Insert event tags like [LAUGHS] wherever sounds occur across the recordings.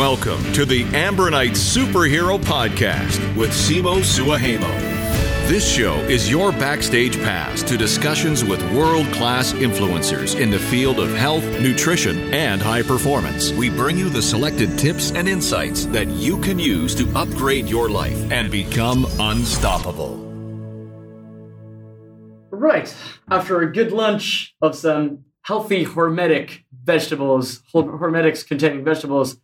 Welcome to the Ambronite Superhero Podcast with Simo Suahemo. This show is your backstage pass to discussions with world class influencers in the field of health, nutrition, and high performance. We bring you the selected tips and insights that you can use to upgrade your life and become unstoppable. Right. After a good lunch of some healthy hormetic vegetables, hormetics containing vegetables,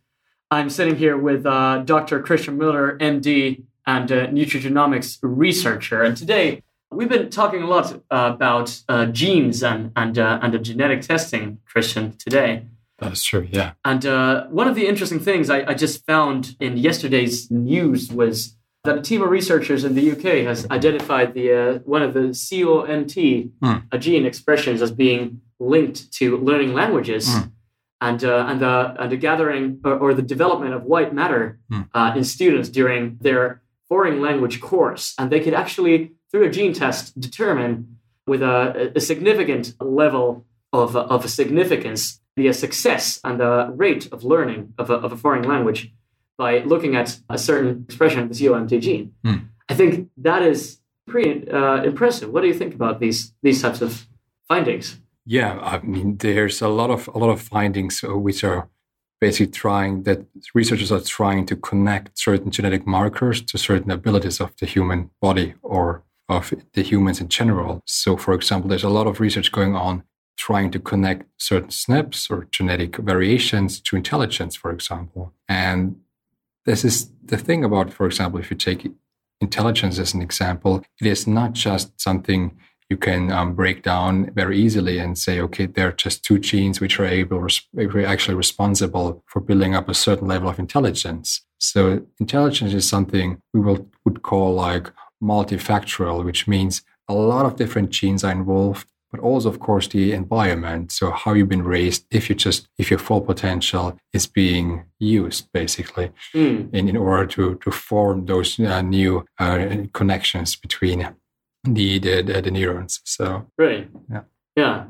I'm sitting here with uh, Dr. Christian Miller, MD, and a nutrigenomics researcher. And today we've been talking a lot uh, about uh, genes and and uh, and genetic testing, Christian. Today. That is true. Yeah. And uh, one of the interesting things I, I just found in yesterday's news was that a team of researchers in the UK has identified the uh, one of the COMT mm. gene expressions as being linked to learning languages. Mm and uh, and the and the gathering or, or, the development of white matter mm. uh, in students during their foreign language course, and they could actually through a gene test determine with a, a significant level of of significance the success and the rate of learning of a, of a foreign language by looking at a certain expression of the COMT gene. Mm. I think that is pretty uh, impressive. What do you think about these these types of findings? Yeah, I mean, there's a lot of a lot of findings uh, which are basically trying that researchers are trying to connect certain genetic markers to certain abilities of the human body or of the humans in general. So, for example, there's a lot of research going on trying to connect certain SNPs or genetic variations to intelligence, for example. And this is the thing about, for example, if you take intelligence as an example, it is not just something you can um, break down very easily and say, okay, there are just two genes which are able, actually responsible for building up a certain level of intelligence. So intelligence is something we will would call like multifactorial, which means a lot of different genes are involved, but also, of course, the environment. So how you've been raised, if you just if your full potential is being used, basically, mm. in, in order to to form those uh, new uh, connections between the the, the neurons. So right, yeah, yeah.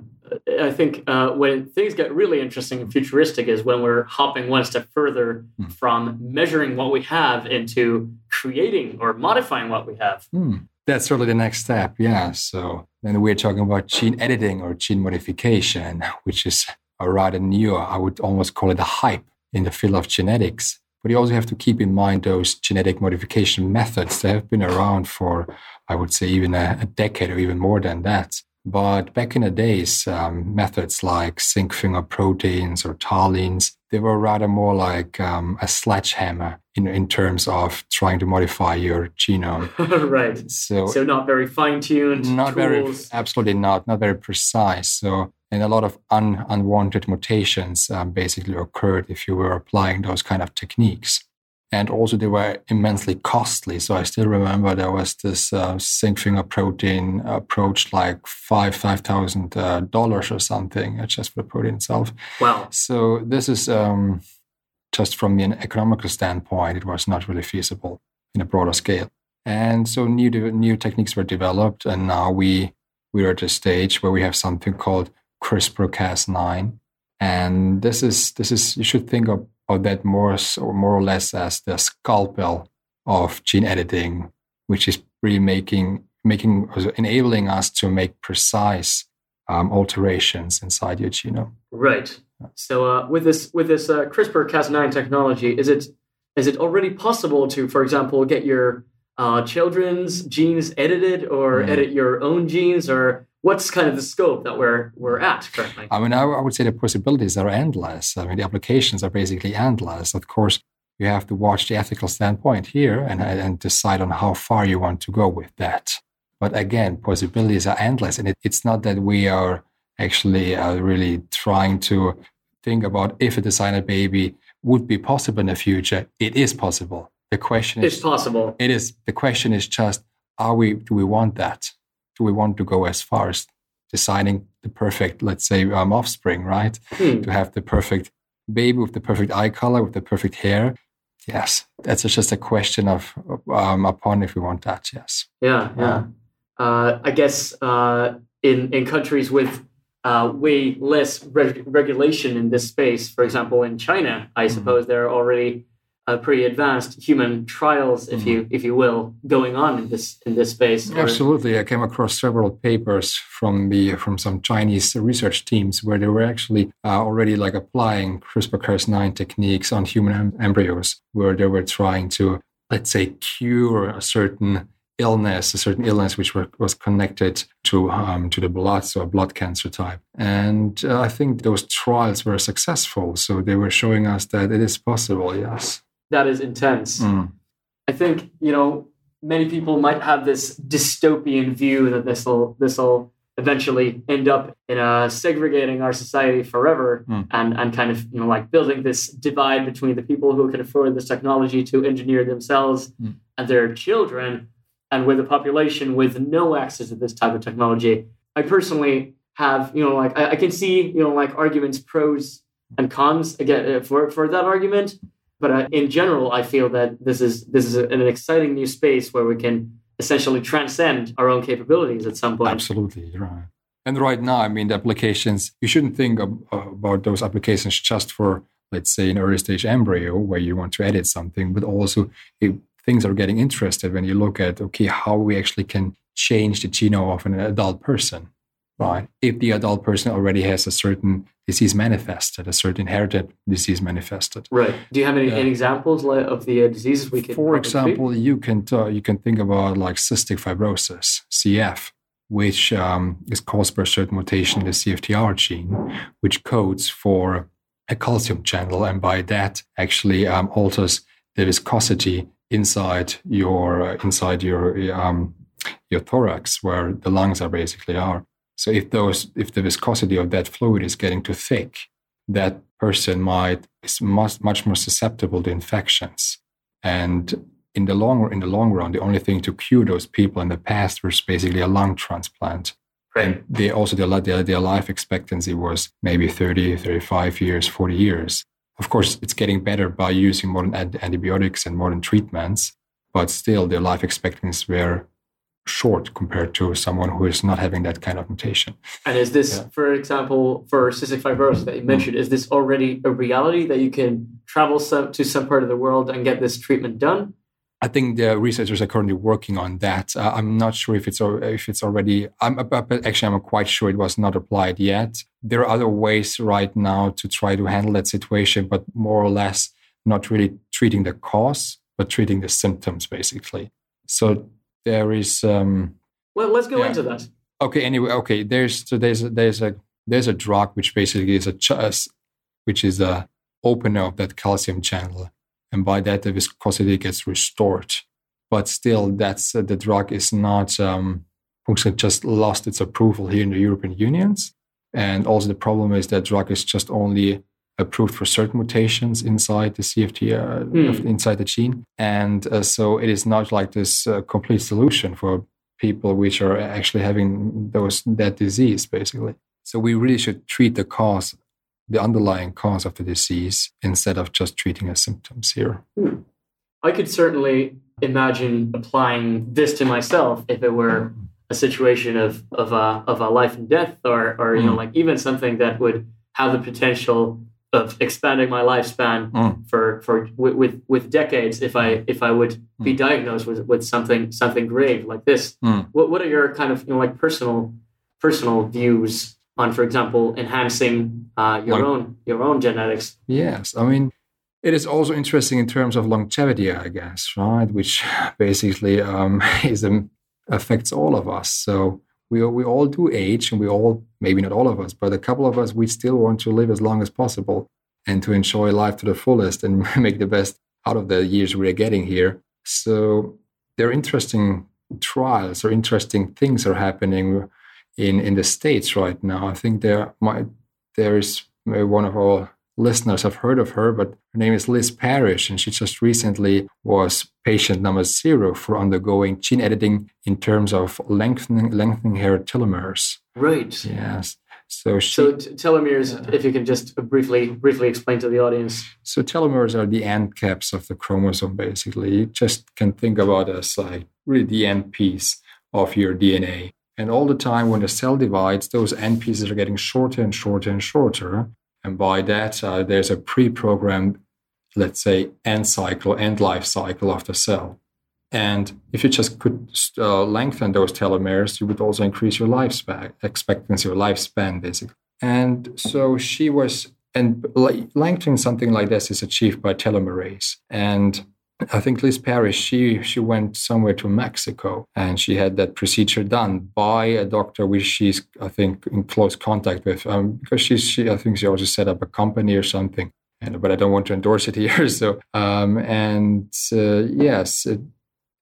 I think uh, when things get really interesting and futuristic is when we're hopping one step further mm. from measuring what we have into creating or modifying what we have. Mm. That's really the next step. Yeah. So then we're talking about gene editing or gene modification, which is a rather new, I would almost call it a hype in the field of genetics. But you also have to keep in mind those genetic modification methods that have been around for, I would say, even a, a decade or even more than that. But back in the days, um, methods like zinc finger proteins or tallins, they were rather more like um, a sledgehammer in, in terms of trying to modify your genome. [LAUGHS] right. So, so not very fine tuned. Not tools. very, absolutely not, not very precise. So and a lot of un, unwanted mutations um, basically occurred if you were applying those kind of techniques. And also, they were immensely costly. So I still remember there was this uh, zinc finger protein approach like five five thousand uh, dollars or something uh, just for the protein itself. Wow! So this is um, just from an economical standpoint, it was not really feasible in a broader scale. And so new new techniques were developed, and now we we are at a stage where we have something called CRISPR-Cas9, and this is this is you should think of, of that more or more or less as the scalpel of gene editing, which is really making making enabling us to make precise um, alterations inside your genome. Right. So uh, with this with this uh, CRISPR-Cas9 technology, is it is it already possible to, for example, get your uh, children's genes edited or mm. edit your own genes or what's kind of the scope that we're we're at currently? I mean, I, I would say the possibilities are endless. I mean, the applications are basically endless. Of course, you have to watch the ethical standpoint here and, and decide on how far you want to go with that. But again, possibilities are endless, and it, it's not that we are actually uh, really trying to think about if a designer baby would be possible in the future. It is possible. The question is, it's possible. It is. The question is just, are we? Do we want that? Do we want to go as far as designing the perfect, let's say, um, offspring, right? Hmm. To have the perfect baby with the perfect eye color, with the perfect hair. Yes, that's just a question of um, upon if we want that. Yes. Yeah, yeah. Uh, I guess uh, in in countries with uh, way less reg- regulation in this space. For example, in China, I suppose there are already uh, pretty advanced human trials, if you if you will, going on in this in this space. Absolutely, I came across several papers from the from some Chinese research teams where they were actually uh, already like applying CRISPR-Cas9 techniques on human em- embryos, where they were trying to, let's say, cure a certain illness, a certain illness which were, was connected to um, to the blood, so a blood cancer type. And uh, I think those trials were successful, so they were showing us that it is possible. Yes. That is intense. Mm. I think you know many people might have this dystopian view that this will this will eventually end up in uh, segregating our society forever Mm. and and kind of you know like building this divide between the people who can afford this technology to engineer themselves Mm. and their children and with a population with no access to this type of technology. I personally have you know like I, I can see you know like arguments pros and cons again uh, for for that argument but uh, in general i feel that this is this is an exciting new space where we can essentially transcend our own capabilities at some point Absolutely, right. And right now, I mean, the applications, you shouldn't think of, about those applications just for, let's say, an early stage embryo where you want to edit something, but also things are getting interested when you look at, okay, how we actually can change the genome of an adult person, right? If the adult person already has a certain disease manifested, a certain inherited disease manifested. right do you have any, Yeah. any examples of the uh, diseases we can For example, you can t- you can think about like cystic fibrosis (CF), which um, is caused by a certain mutation in the CFTR gene, which codes for a calcium channel, and by that actually um, alters the viscosity inside your uh, inside your um, your thorax, where the lungs are basically are. So if those if the viscosity of that fluid is getting too thick, that person might is much much more susceptible to infections. And in the long in the long run, the only thing to cure those people in the past was basically a lung transplant. Right. And they also their, their their life expectancy was maybe 30, 35 years, 40 years. Of course, it's getting better by using modern an- antibiotics and modern treatments, but still their life expectancies were short compared to someone who is not having that kind of mutation. and is this Yeah. Mm. for example for cystic fibrosis that you mentioned is this already a reality that you can travel some, to some part of the world and get this treatment done I think the researchers are currently working on that. Uh, I'm not sure if it's if it's already. I'm actually I'm quite sure it was not applied yet. There are other ways right now to try to handle that situation, but more or less not really treating the cause, but treating the symptoms basically. So there is. Um, well let's go Yeah. into that okay. Anyway, okay. There's so there's a, there's a there's a drug which basically is a ch- which is a opener of that calcium channel, and by that the viscosity gets restored. But still, that's uh, the drug is not. Um, just lost its approval here in the European Unions, and also the problem is that drug is just only approved for certain mutations inside the CFT, uh, Hmm. of- inside the gene, and uh, so it is not like this uh, complete solution for people which are actually having those that disease, basically. So we really should treat the cause, the underlying cause of the disease, instead of just treating the symptoms here. I could certainly imagine applying this to myself if it were a situation of of a of a life and death, or or you know, Mm. like even something that would have the potential of expanding my lifespan Mm. for for with, with with decades if I if I would be Mm. diagnosed with with something something grave like this. Mm. What what are your kind of you know like personal personal views on, for example, enhancing uh, your Like- own your own genetics? Yes, I mean, it is also interesting in terms of longevity, I guess, right? Which [LAUGHS] basically um, [LAUGHS] is um, affects all of us. So we we all do age, and we all maybe not all of us, but a couple of us, we still want to live as long as possible and to enjoy life to the fullest and [LAUGHS] make the best out of the years we're getting here. So there are interesting trials or interesting things are happening in in the states right now. I think there might there is uh, one of our listeners have heard of her, but her name is Liz Parrish, and she just recently was patient number zero for undergoing gene editing in terms of lengthening lengthening her telomeres. Right. Yes. So she, So t- telomeres, if you can just briefly briefly explain to the audience. So telomeres are the end caps of the chromosome, basically. You just can think about as like really the end piece of your DNA. And all the time, when the cell divides, those end pieces are getting shorter and shorter and shorter. And by that, uh, there's a pre programmed, let's say, end cycle, end life cycle of the cell. And if you just could uh, lengthen those telomeres, you would also increase your lifespan expectancy or lifespan, basically. And so she was, and lengthening something like this is achieved by telomerase. And I think Liz Parrish, she she went somewhere to Mexico and she had that procedure done by a doctor which she's I think in close contact with um, because she's she I think she also set up a company or something. And, but I don't want to endorse it [LAUGHS] here. So um, and uh, yes, it,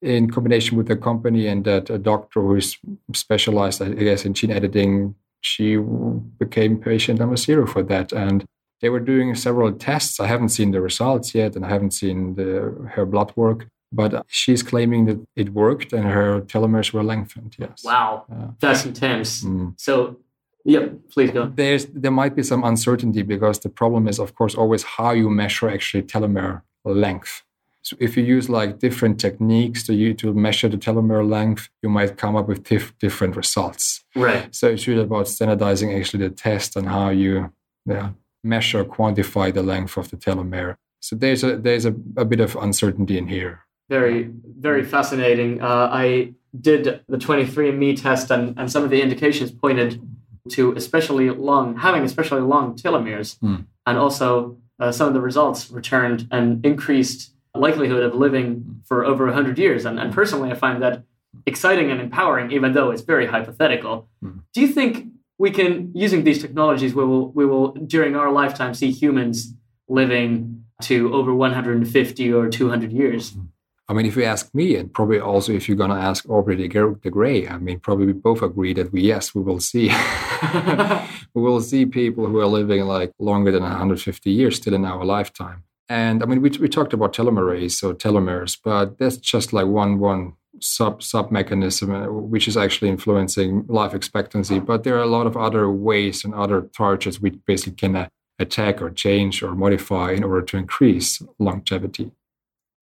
in combination with the company and that a doctor who is specialized, I guess, in gene editing, she became patient number zero for that. And they were doing several tests. I haven't seen the results yet, and I haven't seen the, her blood work. But she's claiming that it worked and her telomeres were lengthened. Yes. Wow, that's intense. Mm. So Yep, please go. There's there might be some uncertainty because the problem is, of course, always how you measure actually telomere length. So if you use like different techniques to you to measure the telomere length, you might come up with tif- different results. Right. So it's really about standardizing actually the test and how you yeah, measure, quantify the length of the telomere. So there's a there's a, a bit of uncertainty in here. Very very fascinating. Uh, I did the 23andMe test, and, and some of the indications pointed to especially long having especially long telomeres, mm. and also uh, some of the results returned an increased likelihood of living for over 100 years. And, and personally, I find that exciting and empowering, even though it's very hypothetical. Mm. Do you think we can, using these technologies, we will, we will, during our lifetime, see humans living to over 150 or 200 years? Hmm. I mean, if you ask me, and probably also if you're going to ask Aubrey de Grey, I mean, probably we both agree that we, yes, we will see. [LAUGHS] we will see people who are living like longer than 150 years still in our lifetime. And I mean, we, we talked about telomerase, so telomeres, but that's just like one one sub sub mechanism uh, which is actually influencing life expectancy. But there are a lot of other ways and other targets we basically can uh, attack or change or modify in order to increase longevity.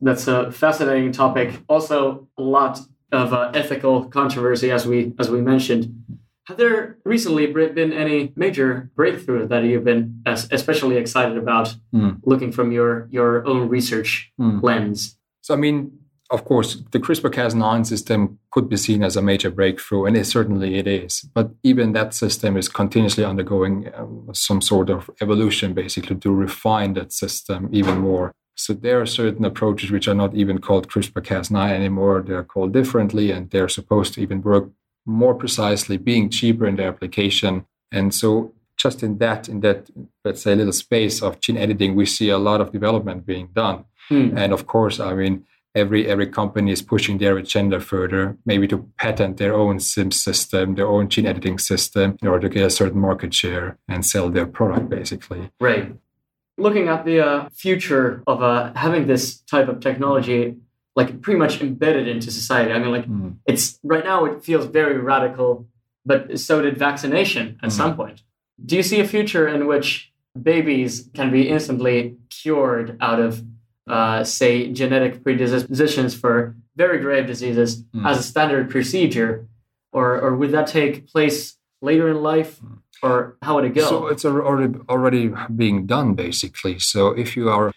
That's a fascinating topic. Also, a lot of uh, ethical controversy, as we as we mentioned. Have there recently been any major breakthrough that you've been especially excited about mm. looking from your, your own research mm. lens? So, I mean, of course, the CRISPR-Cas9 system could be seen as a major breakthrough, and it, certainly it is. But even that system is continuously undergoing um, some sort of evolution, basically, to refine that system even more. So there are certain approaches which are not even called CRISPR-Cas9 anymore. They're called differently, and they're supposed to even work more precisely, being cheaper in their application. And so just in that, in that, let's say, little space of gene editing, we see a lot of development being done. Hmm. And of course, I mean, every every company is pushing their agenda further, maybe to patent their own sim system, their own gene editing system, in order to get a certain market share and sell their product, basically. Right. Looking at the uh, future of uh, having this type of technology, like pretty much embedded into society. I mean, like mm. it's right now it feels very radical, but so did vaccination at mm. some point. Do you see a future in which babies can be instantly cured out of, uh, say, genetic predispositions for very grave diseases mm. as a standard procedure, or or would that take place later in life? Hmm. Or how would it go? So it's already already being done basically. So if you are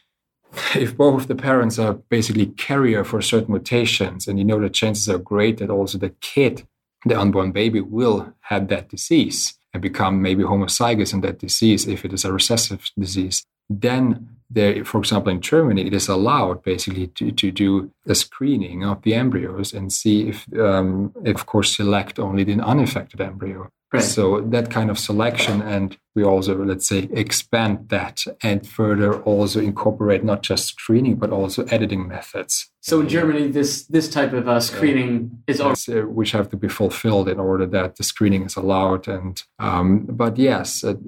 if both the parents are basically carrier for certain mutations, and you know the chances are great that also the kid, the unborn baby, will have that disease and become maybe homozygous in that disease if it is a recessive disease, then there, for example, in Germany, it is allowed basically to, to do a screening of the embryos and see if, um, if, of course, select only the unaffected embryo. Right. So that kind of selection, and we also, let's say, expand that and further also incorporate not just screening but also editing methods. So in Germany, this this type of uh, screening is also uh, which have to be fulfilled in order that the screening is allowed. And um, but yes, it,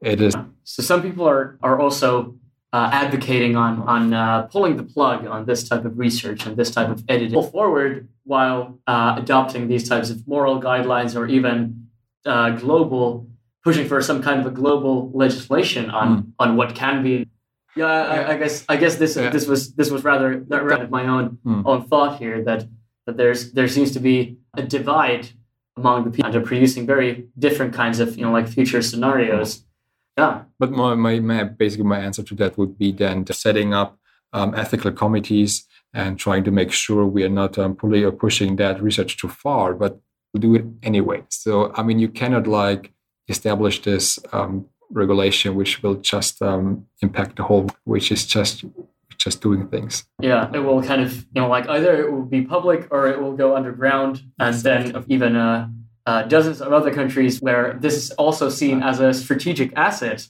it is. So some people are are also uh, advocating on on uh, pulling the plug on this type of research and this type of editing forward while uh, adopting these types of moral guidelines or even uh, global pushing for some kind of a global legislation on mm. on what can be. Yeah, I, I guess I guess this yeah. this was this was rather that my own mm. own thought here that that there's there seems to be a divide among the people and are producing very different kinds of you know like future scenarios. Yeah. But my, my, my basically my answer to that would be then setting up um, ethical committees and trying to make sure we are not um, pulling or pushing that research too far, but we'll do it anyway. So I mean, you cannot like establish this um, regulation which will just um, impact the whole, which is just just doing things. Yeah, it will kind of you know like either it will be public or it will go underground, and then even uh, uh, dozens of other countries where this is also seen as a strategic asset.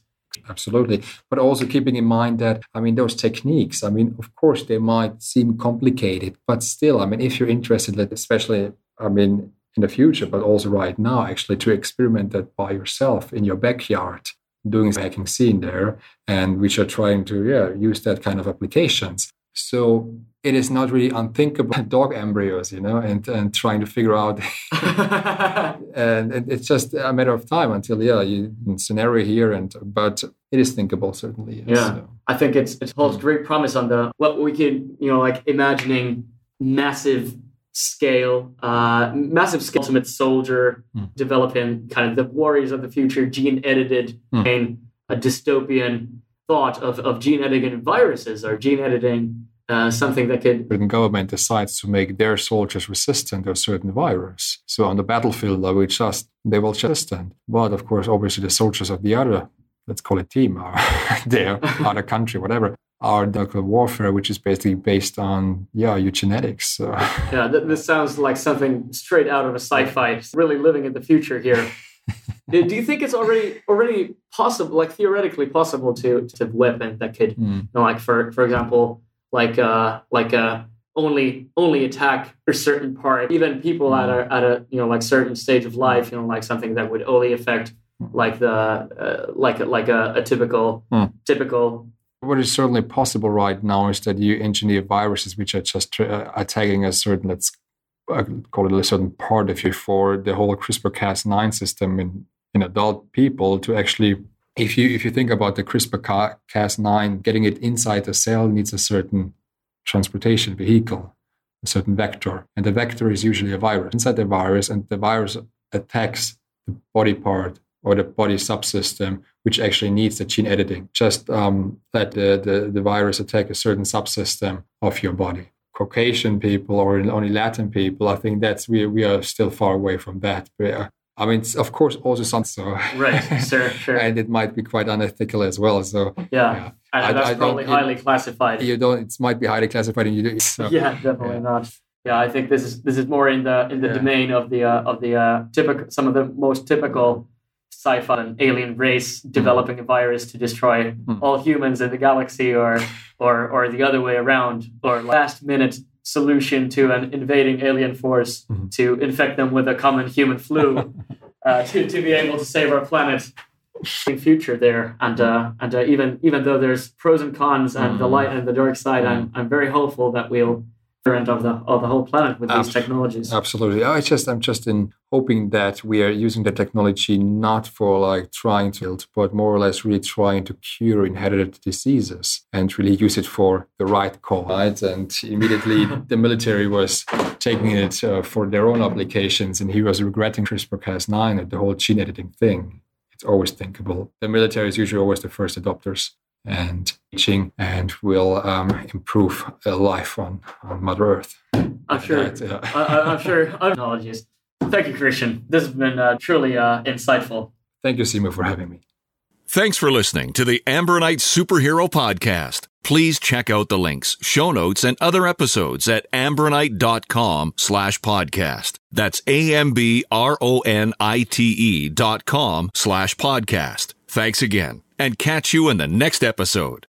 Absolutely. But also keeping in mind that, I mean, those techniques, I mean, of course, they might seem complicated, but still, I mean, if you're interested, especially, I mean, in the future, but also right now, actually, to experiment that by yourself in your backyard, doing hacking scene there, and which are trying to, yeah, use that kind of applications. So it is not really unthinkable [LAUGHS] dog embryos, you know, and, and trying to figure out. [LAUGHS] and it's just a matter of time until, yeah, you scenario here, and but it is thinkable certainly. Yes, yeah, so. I think it's it holds great promise on the what we could, you know, like imagining massive scale, uh, massive scale ultimate soldier, mm. developing kind of the warriors of the future, gene edited, mm. a dystopian thought of, of gene editing viruses or gene editing uh, something that could. The government decides to make their soldiers resistant to a certain virus. So on the battlefield, they will just they will just resistant. But of course, obviously, the soldiers of the other, let's call it team, or [LAUGHS] their [LAUGHS] other country, whatever, are nuclear warfare, which is basically based on yeah eugenetics. So. Yeah, th- this sounds like something straight out of a sci-fi. It's Really living in the future here. [LAUGHS] do you think it's already already possible, like theoretically possible, to to weapon that could, mm. you know, like for for example, like uh like uh only only attack a certain part, even people mm. at a at a you know like certain stage of life, you know, like something that would only affect like the uh, like like a, a typical mm. typical what is certainly possible right now is that you engineer viruses which are just uh, attacking a certain let's uh, call it a certain part of you for the whole CRISPR Cas9 system in in adult people to actually if you if you think about the CRISPR Cas9 getting it inside the cell needs a certain transportation vehicle a certain vector and the vector is usually a virus. Inside the virus and the virus attacks the body part or the body subsystem which actually needs the gene editing. Just um, let the, the, the virus attack a certain subsystem of your body. Caucasian people or only latin people i think that's we, we are still far away from that I mean, it's of course also something so right, sure, [LAUGHS] sure, and it might be quite unethical as well. So yeah, yeah. and that's I probably highly it, classified. You don't. It might be highly classified, and you do. So, [LAUGHS] yeah, definitely yeah. not. Yeah, I think this is this is more in the in the yeah. domain of the uh, of the uh, typical some of the most typical sci-fi and alien race mm. developing a virus to destroy mm. all humans in the galaxy, or or or the other way around, or last minute solution to an invading alien force mm-hmm. to infect them with a common human flu [LAUGHS] uh, to, to be able to save our planet in future there and uh, and uh, even even though there's pros and cons and mm-hmm. the light and the dark side mm-hmm. I'm, I'm very hopeful that we'll of the of the whole planet with these technologies. Absolutely. I just I'm just in hoping that we are using the technology not for like trying to build, but more or less really trying to cure inherited diseases and really use it for the right cause. Right? And immediately [LAUGHS] the military was taking it uh, for their own applications, and he was regretting CRISPR-Cas9 and the whole gene editing thing. It's always thinkable. The military is usually always the first adopters and teaching and will um, improve life on, on Mother Earth. I'm sure. That, yeah. I, am sure. Apologies. Thank you, Christian. This has been uh, truly uh, insightful. Thank you, Simo, for having me. Thanks for listening to the Ambronite Superhero Podcast. Please check out the links, show notes, and other episodes at ambronite.com slash podcast. That's A-M-B-R-O-N-I-T-E dot com slash podcast. Thanks again and catch you in the next episode.